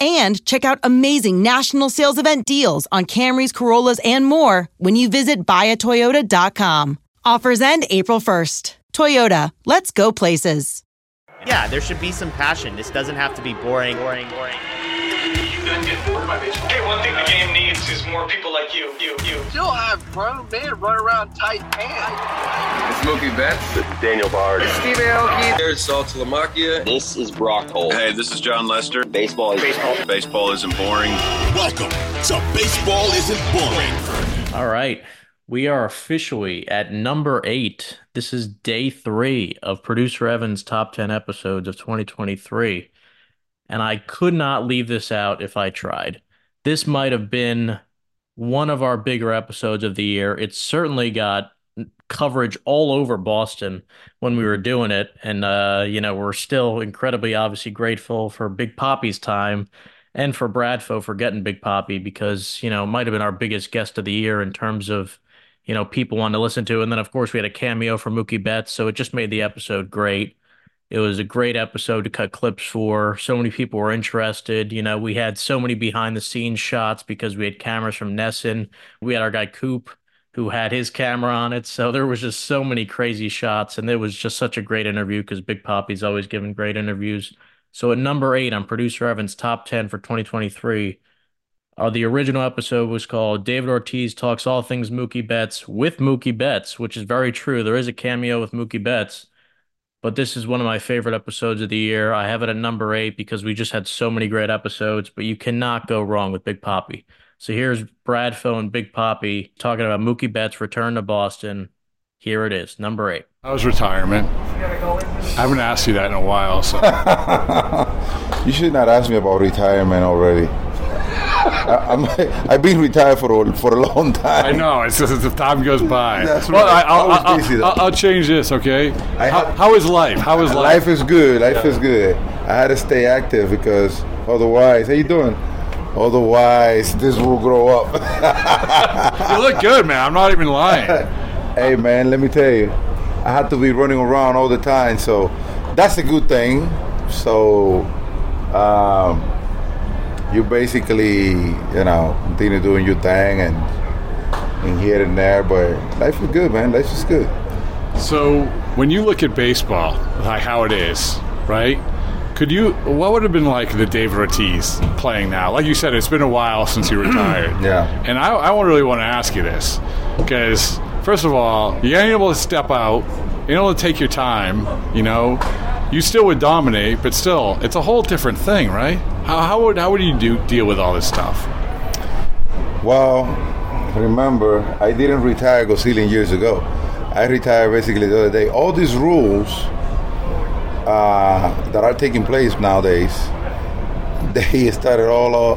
and check out amazing national sales event deals on Camrys, Corollas, and more when you visit buyatoyota.com. Offers end April 1st. Toyota, let's go places. Yeah, there should be some passion. This doesn't have to be boring, boring, boring. Hey, one thing the game needs is more people like you, you, you. Still have grown men run around tight pants. It's Mookie Betts. This is Daniel Bard. It's Steve Aoki. Here's Saltalamacchia. This is Brock Holt. Hey, this is Jon Lester. Baseball is baseball. Baseball isn't boring. Welcome to Baseball Isn't Boring. All right. We are officially at number eight. This is day three of producer Evan's top 10 episodes of 2023. And I could not leave this out if I tried. This might have been one of our bigger episodes of the year. It certainly got coverage all over Boston when we were doing it. And, uh, you know, we're still incredibly, obviously grateful for Big Papi's time and for Bradfo for getting Big Papi because, you know, might have been our biggest guest of the year in terms of, you know, people wanting to listen to. And then, of course, we had a cameo from Mookie Betts. So it just made the episode great. It was a great episode to cut clips for. So many people were interested. You know, we had so many behind the scenes shots because we had cameras from NESN. We had our guy Coop who had his camera on it. So there was just so many crazy shots. And it was just such a great interview because Big Papi's always given great interviews. So at number eight on producer Evan's top 10 for 2023, uh, the original episode was called David Ortiz Talks All Things Mookie Betts with Mookie Betts, which is very true. There is a cameo with Mookie Betts but this is one of my favorite episodes of the year. I have it at number eight because we just had so many great episodes, but you cannot go wrong with Big Papi. So here's Bradfo and Big Papi talking about Mookie Betts' return to Boston. Here it is, number eight. How's retirement? I haven't asked you that in a while, so. you should not ask me about retirement already. I, I've been retired for a, for a long time. I know. It's just as time goes by. That's well, right. I, will I'll, I'll, I'll, change this. Okay. How, have, how is life? How is life? Life is good. Life yeah. is good. I had to stay active because otherwise, how you doing? Otherwise, this will grow up. you look good, man. I'm not even lying. hey, man. Let me tell you, I had to be running around all the time, so that's a good thing. So. Um, you basically, you know, continue doing your thing and, and here and there. But life is good, man. Life is good. So when you look at baseball, like how it is, right? Could you? What would have been like the David Ortiz playing now? Like you said, it's been a while since you retired. Yeah. And I, I really want to ask you this because first of all, you ain't able to step out. You're able to take your time. You know, you still would dominate, but still, it's a whole different thing, right? How, how would how would you do deal with all this stuff? Well, remember, I didn't retire gazillion years ago. I retired basically the other day. All these rules uh, that are taking place nowadays, they started all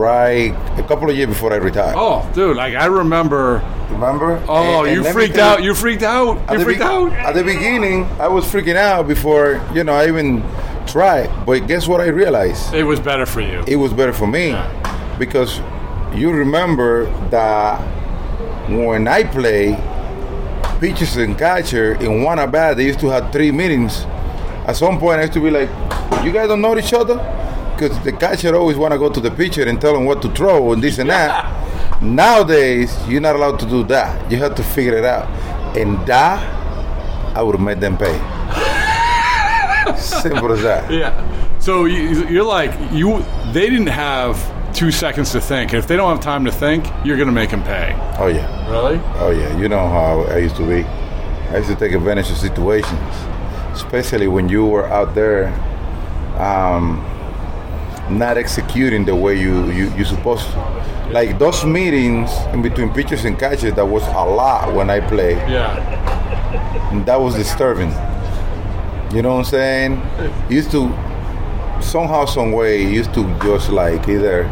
right a couple of years before I retired. Oh, dude, like I remember. Remember? Oh, And- and you freaked out. You freaked out. You freaked be- out. At the beginning, I was freaking out before you know I even tried. But guess what? I realized It was better for you. it was better for me because you remember that when I play pitchers and catcher in one at bat, they used to have three meetings. At some point, I used to be like, "You guys don't know each other," because the catcher always want to go to the pitcher and tell him what to throw and this and that. Nowadays, you're not allowed to do that. You have to figure it out, and that I would have made them pay. Simple as that. Yeah. So you, you're like you. They didn't have two seconds to think. If they don't have time to think, you're gonna make them pay. Oh yeah. Really? Oh yeah, you know how I used to be. I used to take advantage of situations, especially when you were out there, um, not executing the way you you you supposed to. Like those meetings in between pitchers and catchers, that was a lot when I played. Yeah. And that was disturbing. You know what I'm saying? Used to somehow, some way, used to just like either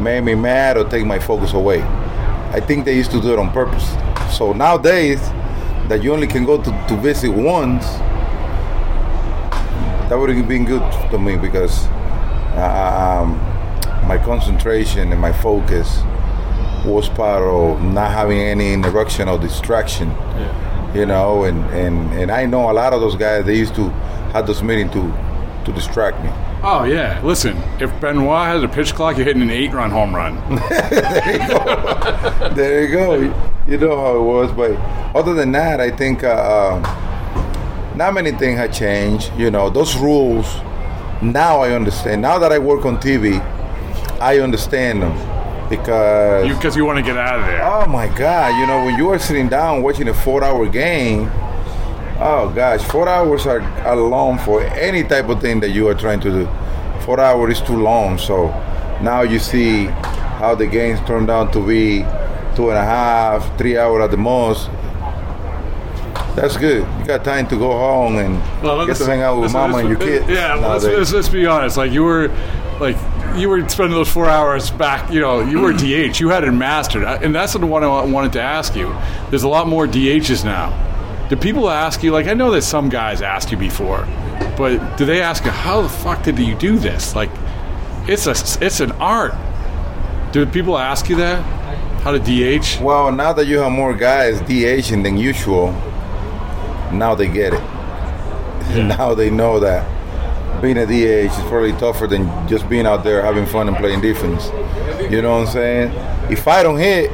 make me mad or take my focus away. I think they used to do it on purpose. So nowadays, that you only can go to, to visit once, that would have been good to me because uh, um, my concentration and my focus was part of not having any interruption or distraction. Yeah. You know, and, and, and I know a lot of those guys, they used to have those meetings to, to distract me. Oh yeah. Listen, if Benoit has a pitch clock, you're hitting an eight-run home run. there you go. there You go. You know how it was, but other than that, I think uh, uh, not many things have changed. You know, those rules. Now I understand. Now that I work on TV, I understand them because Because you, want to get out of there. Oh my God! You know, when you are sitting down watching a four-hour game, oh gosh, four hours are, are long for any type of thing that you are trying to do. Four hours is too long. So now you see how the games turned out to be two and a half, three hours at the most. That's good. You got time to go home and Well, get to hang out with mama and your kids. Yeah, well, let's, let's, let's be honest. Like you were, like you were spending those four hours back. You know, you were DH. You had it mastered, and that's the one I wanted to ask you. There's a lot more DHs now. Do people ask you? Like I know that some guys asked you before, but do they ask you how the fuck did you do this? Like, it's a it's an art. Do people ask you that? How to DH? Well, now that you have more guys DHing than usual, now they get it. Now they know that being a DH is probably tougher than just being out there having fun and playing defense. You know what I'm saying? If I don't hit,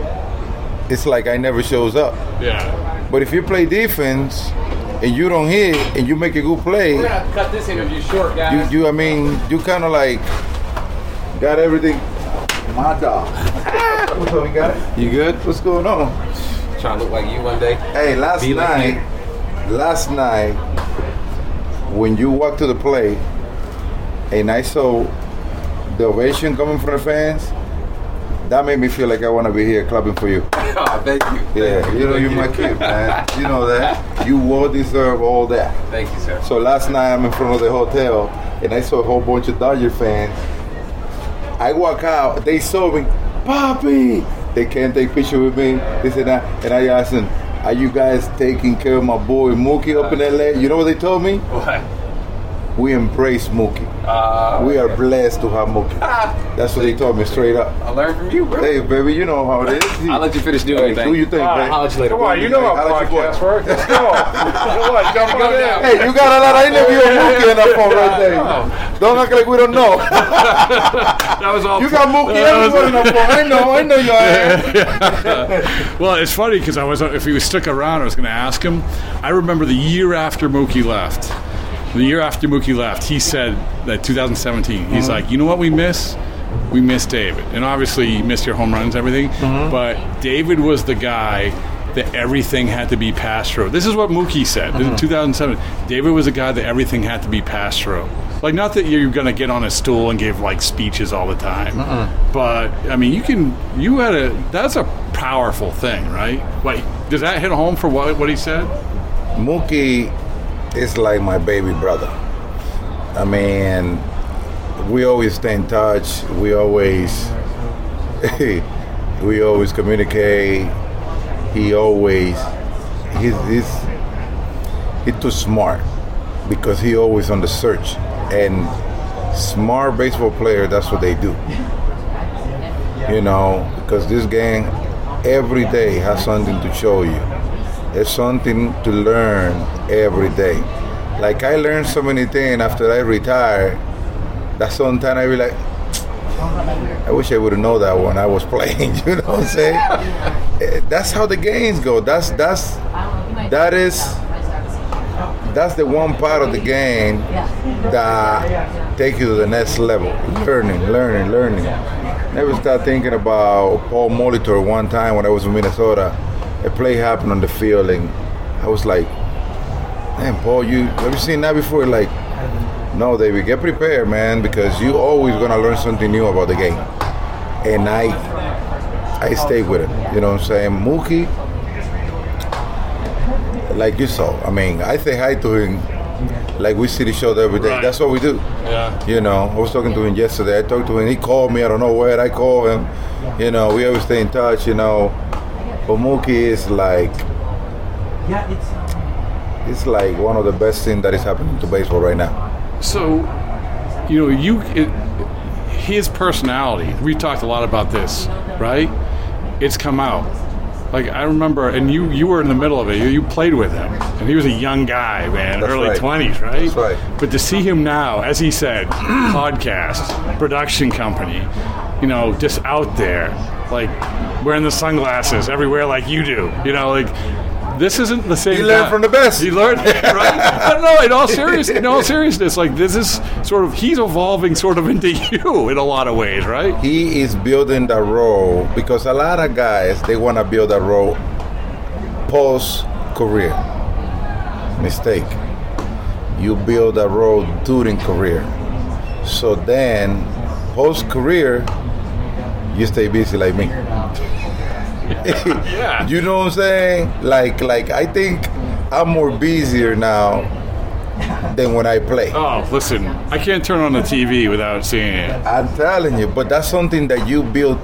it's like I never shows up. Yeah. But if you play defense and you don't hit and you make a good play, We're gonna cut this interview short, guys. you, you I mean, you kind of like got everything. My dog. What's up, guys? You good? What's going on? Trying to look like you one day. Hey, last Be like night, last night, when you walked to the plate, and I saw the ovation coming from the fans, that made me feel like I want to be here clapping for you. Oh, thank you. Yeah, Thank you know you're my kid, man. You know that. You will deserve all that. Thank you, sir. So last night I'm in front of the hotel, and I saw a whole bunch of Dodger fans. I walk out, they saw me, Papi. They can't take picture with me. They said that, and I asked them, "Are you guys taking care of my boy Mookie up in LA?" You know what they told me? What? We embrace Mookie. Uh, we are blessed to have Mookie. That's what they told me straight up. I learned from you, bro. Hey, baby, you know how it is. I'll let you finish doing Hey, your. Do you think, All right, babe? I'll let you later. Come on, you know how I'll let you podcasts go. work. Let's go. Come on, jump on in. Hey, you got a lot of interview of Mookie in that phone right there. Don't act like we don't know. That was all. You got Mookie that was- everywhere in that phone. I know, I know your ass. well, it's funny because I was if he was stuck around, I was going to ask him. I remember the year after Mookie left, the year after Mookie left, he said that 2017. He's Mhm. like, you know what we miss? We miss David, and obviously you missed your home runs, and everything. Mhm. But David was the guy that everything had to be passed through. This is what Mookie said in Mhm. 2007. David was a guy that everything had to be passed through. Like, not that you're going to get on a stool and give like speeches all the time, Uh-uh. but I mean, you can. You had a. That's a powerful thing, right? Wait, does that hit home for what what he said? Mookie is like my baby brother. I mean, we always stay in touch. We always, we always communicate. He always, he's, he's, he's too smart because he always on the search. And smart baseball player, that's what they do. You know, because this game every day has something to show you. There's something to learn every day. Like I learned so many things after I retired. That sometimes I be like, I wish I would have known that when I was playing. You know what I'm saying? Eh, That's how the games go. That's that's that is that's the one part of the game that take you to the next level. Learning, learning, learning. Never start thinking about Paul Molitor one time when I was in Minnesota. A play happened on the field and I was like, man, Paul, you have you seen that before? Like, no, David, get prepared, man, because you always gonna learn something new about the game. And I I stay with it. You know what I'm saying? Mookie, like you saw. I mean, I say hi to him like we see the show every day. Right. That's what we do. Yeah. You know, I was talking to him yesterday. I talked to him. He called me. I don't know where. I called him. You know, we always stay in touch. You know, but Mookie is like, yeah, it's um, it's like one of the best things that is happening to baseball right now. So, you know, you it, his personality. We talked a lot about this, right? It's come out. Like I remember, and you you were in the middle of it. You, you played with him, and he was a young guy, man, That's early right. twenties, right? That's right. But to see him now, as he said, podcast, production company, you know, just out there, like wearing the sunglasses everywhere, like you do. You know, like this isn't the same. He learned guy. from the best. He learned, right? but no, in all serious, in all seriousness, like this is sort of he's evolving sort of into you in a lot of ways, right? He is building the role because a lot of guys they want to build a role post career. Mistake. You build a role during career. So then, post career, you stay busy like me. yeah. You know what I'm saying? Like, like I think I'm more busier now than when I play. Oh, listen, I can't turn on the TV without seeing it. I'm telling you, but that's something that you build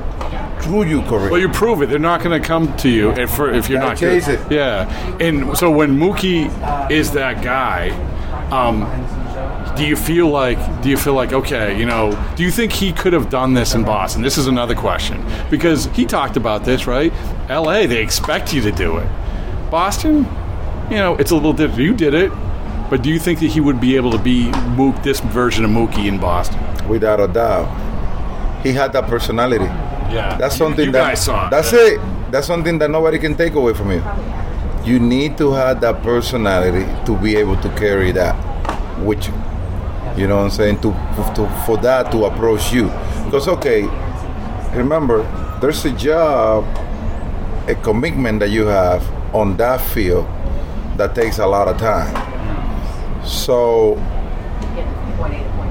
through your career. Well, you prove it. They're not going to come to you if, if you're not chase good. it. Yeah, and so when Mookie is that guy, um, do you feel like do you feel like okay, you know, do you think he could have done this in Boston? This is another question because he talked about this, right? L.A. They expect you to do it. Boston, you know, it's a little different. You did it, but do you think that he would be able to be Mook, this version of Mookie in Boston? Without a doubt, he had that personality. Yeah, That's something you that guys saw that's Yeah. it. That's something that nobody can take away from you. You need to have that personality to be able to carry that with you. You know what I'm saying? To, to for that to approach you, because okay, remember, there's a job, a commitment that you have on that field that takes a lot of time. So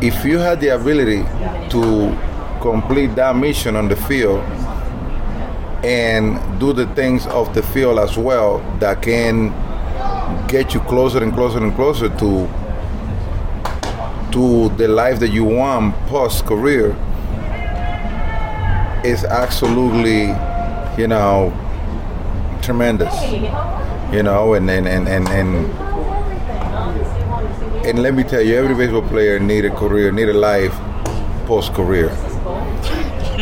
if you had the ability to complete that mission on the field and do the things of the field as well that can get you closer and closer and closer to to the life that you want post career is absolutely you know tremendous you know and and and and, and and let me tell you, every baseball player need a career, need a life post career.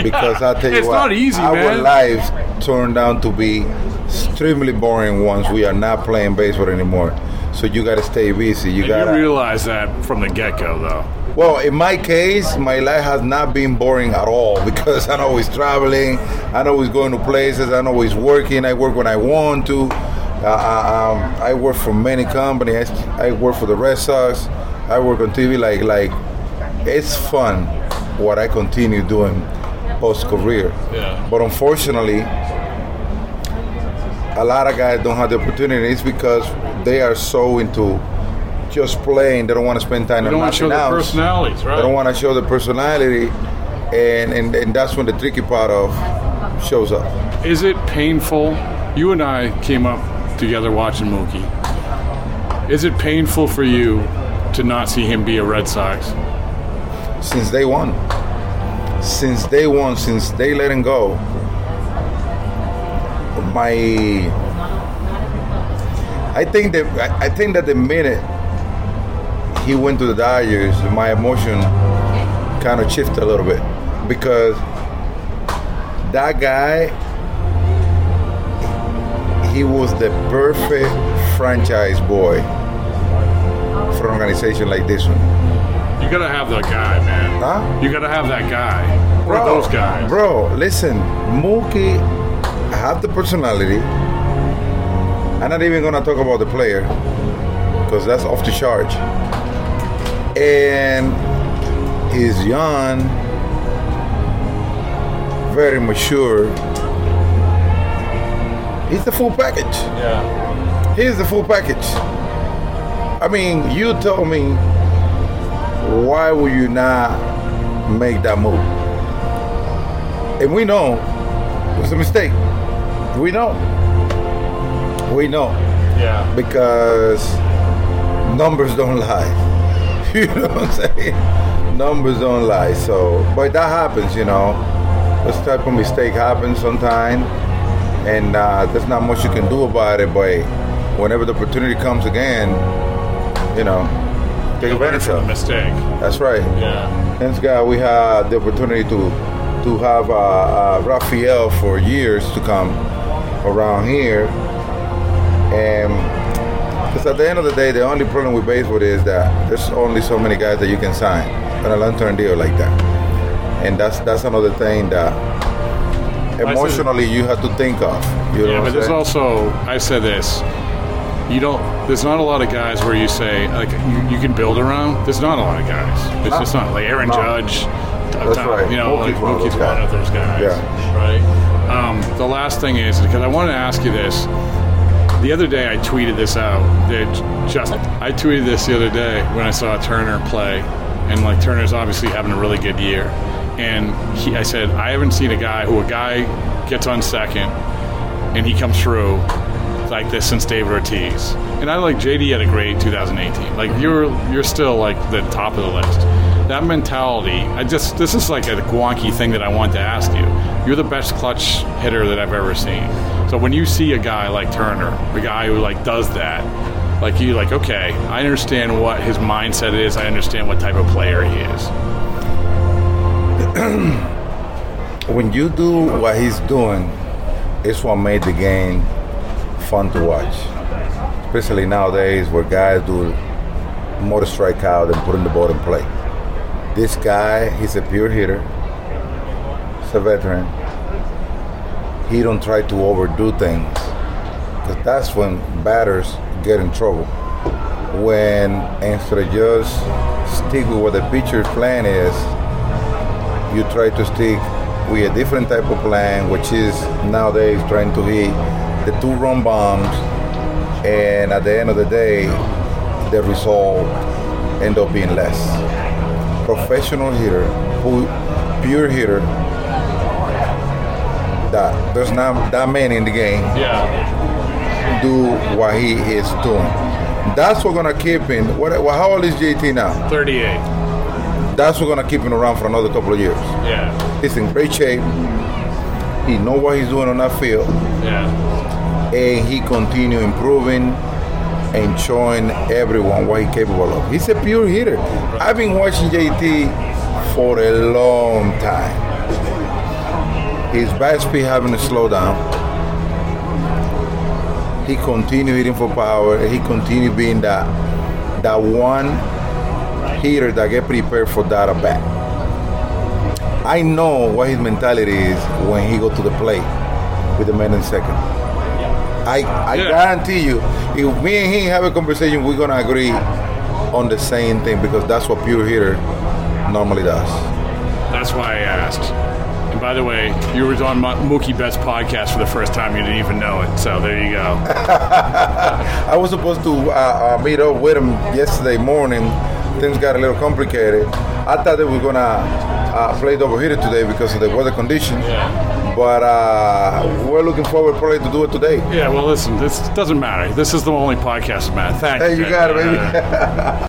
Because I tell you It's what, not easy, our man. lives turned out to be extremely boring once we are not playing baseball anymore. So you got to stay busy. You got you to. realize that from the get go, though. Well, in my case, my life has not been boring at all because I'm always traveling. I'm always going to places. I'm always working. I work when I want to. Uh, I, um, I work for many companies. I work for the Red Sox. I work on TV. Like like, it's fun what I continue doing post career. Yeah. But unfortunately, a lot of guys don't have the opportunity. It's because they are so into just playing. They don't want to spend time They on don't want to show nothing their else. personalities, right? They don't want to show the personality, and, and and that's when the tricky part of shows up. Is it painful? You and I came up together watching Mookie. Is it painful for you to not see him be a Red Sox? Since day one, since day one, since they let him go, my I think that I think that the minute he went to the Dodgers, my emotion kind of shifted a little bit because that guy he was the perfect franchise boy for an organization like this one. You gotta have that guy, man. Huh? You gotta have that guy. Or those guys. Bro, listen, Mookie have the personality. I'm not even gonna talk about the player because that's off the charge. And he's young, very mature. He's the full package. Yeah. He's the full package. I mean, you told me why would you not make that move? And we know it was a mistake. We know. We know. Yeah. Because numbers don't lie. You know what I'm saying? Numbers don't lie. So, but that happens, you know. This type of mistake happens sometimes. And uh, there's not much you can do about it. But whenever the opportunity comes again, you know, take advantage of it. mistake. That's right. Yeah. Thanks God we had the opportunity to to have uh, uh, Rafael for years to come around here. And because at the end of the day, the only problem with baseball is that there's only so many guys that you can sign on a long-term deal like that. And that's that's another thing that emotionally you have to think of. You know yeah, but there's saying? also I said this. You don't. There's not a lot of guys where you say like you, you can build around. There's not a lot of guys. It's No. just not like Aaron No. Judge. That's right. You know, Mookie's like one of Mookie's those one guys. of those guys. Yeah. Right. Um, the last thing is because I wanted to ask you this. The other day I tweeted this out. That just I tweeted this the other day when I saw Turner play, and like Turner's obviously having a really good year. And he, I said I haven't seen a guy who a guy gets on second and he comes through like this since David Ortiz. And I like JD had a great 2018. Like you're you're still like the top of the list. That mentality, I just this is like a wonky thing that I want to ask you. You're the best clutch hitter that I've ever seen. So when you see a guy like Turner, a guy who like does that, like you like okay, I understand what his mindset is. I understand what type of player he is. when you do what he's doing, it's what made the game fun to watch. Especially nowadays where guys do more to strike out than putting the ball in play. This guy, he's a pure hitter. He's a veteran. He don't try to overdo things. Because that's when batters get in trouble. When instead of just stick with what the pitcher's plan is, you try to stick with a different type of plan, which is nowadays trying to hit the two run bombs, and at the end of the day, the result end up being less. Professional hitter, pure hitter, that there's not that many in the game. Yeah. Do what he is doing. That's what's gonna keep him. What? How old is JT now? 38. That's what's gonna keep him around for another couple of years. Yeah. He's in great shape. He know what he's doing on that field, Yeah. and he continue improving and showing everyone what he's capable of. He's a pure hitter. I've been watching JT for a long time. His bat speed having to slow down. He continue hitting for power. He continue being that that one hitter that get prepared for that at bat. I know what his mentality is when he go to the plate with the man in second. I I Yeah. guarantee you, if me and him have a conversation, we're gonna agree on the same thing because that's what pure hitter normally does. That's why I asked. And by the way, you were on Mookie Betts podcast for the first time. You didn't even know it. So there you go. I was supposed to uh, uh, meet up with him yesterday morning. Things got a little complicated. I thought that we were gonna uh, play double hitter today because of the weather conditions. Yeah. But uh, we're looking forward probably to do it today. Yeah, well, listen, this doesn't matter. This is the only podcast, man. Thank Hey, you. you got it, baby.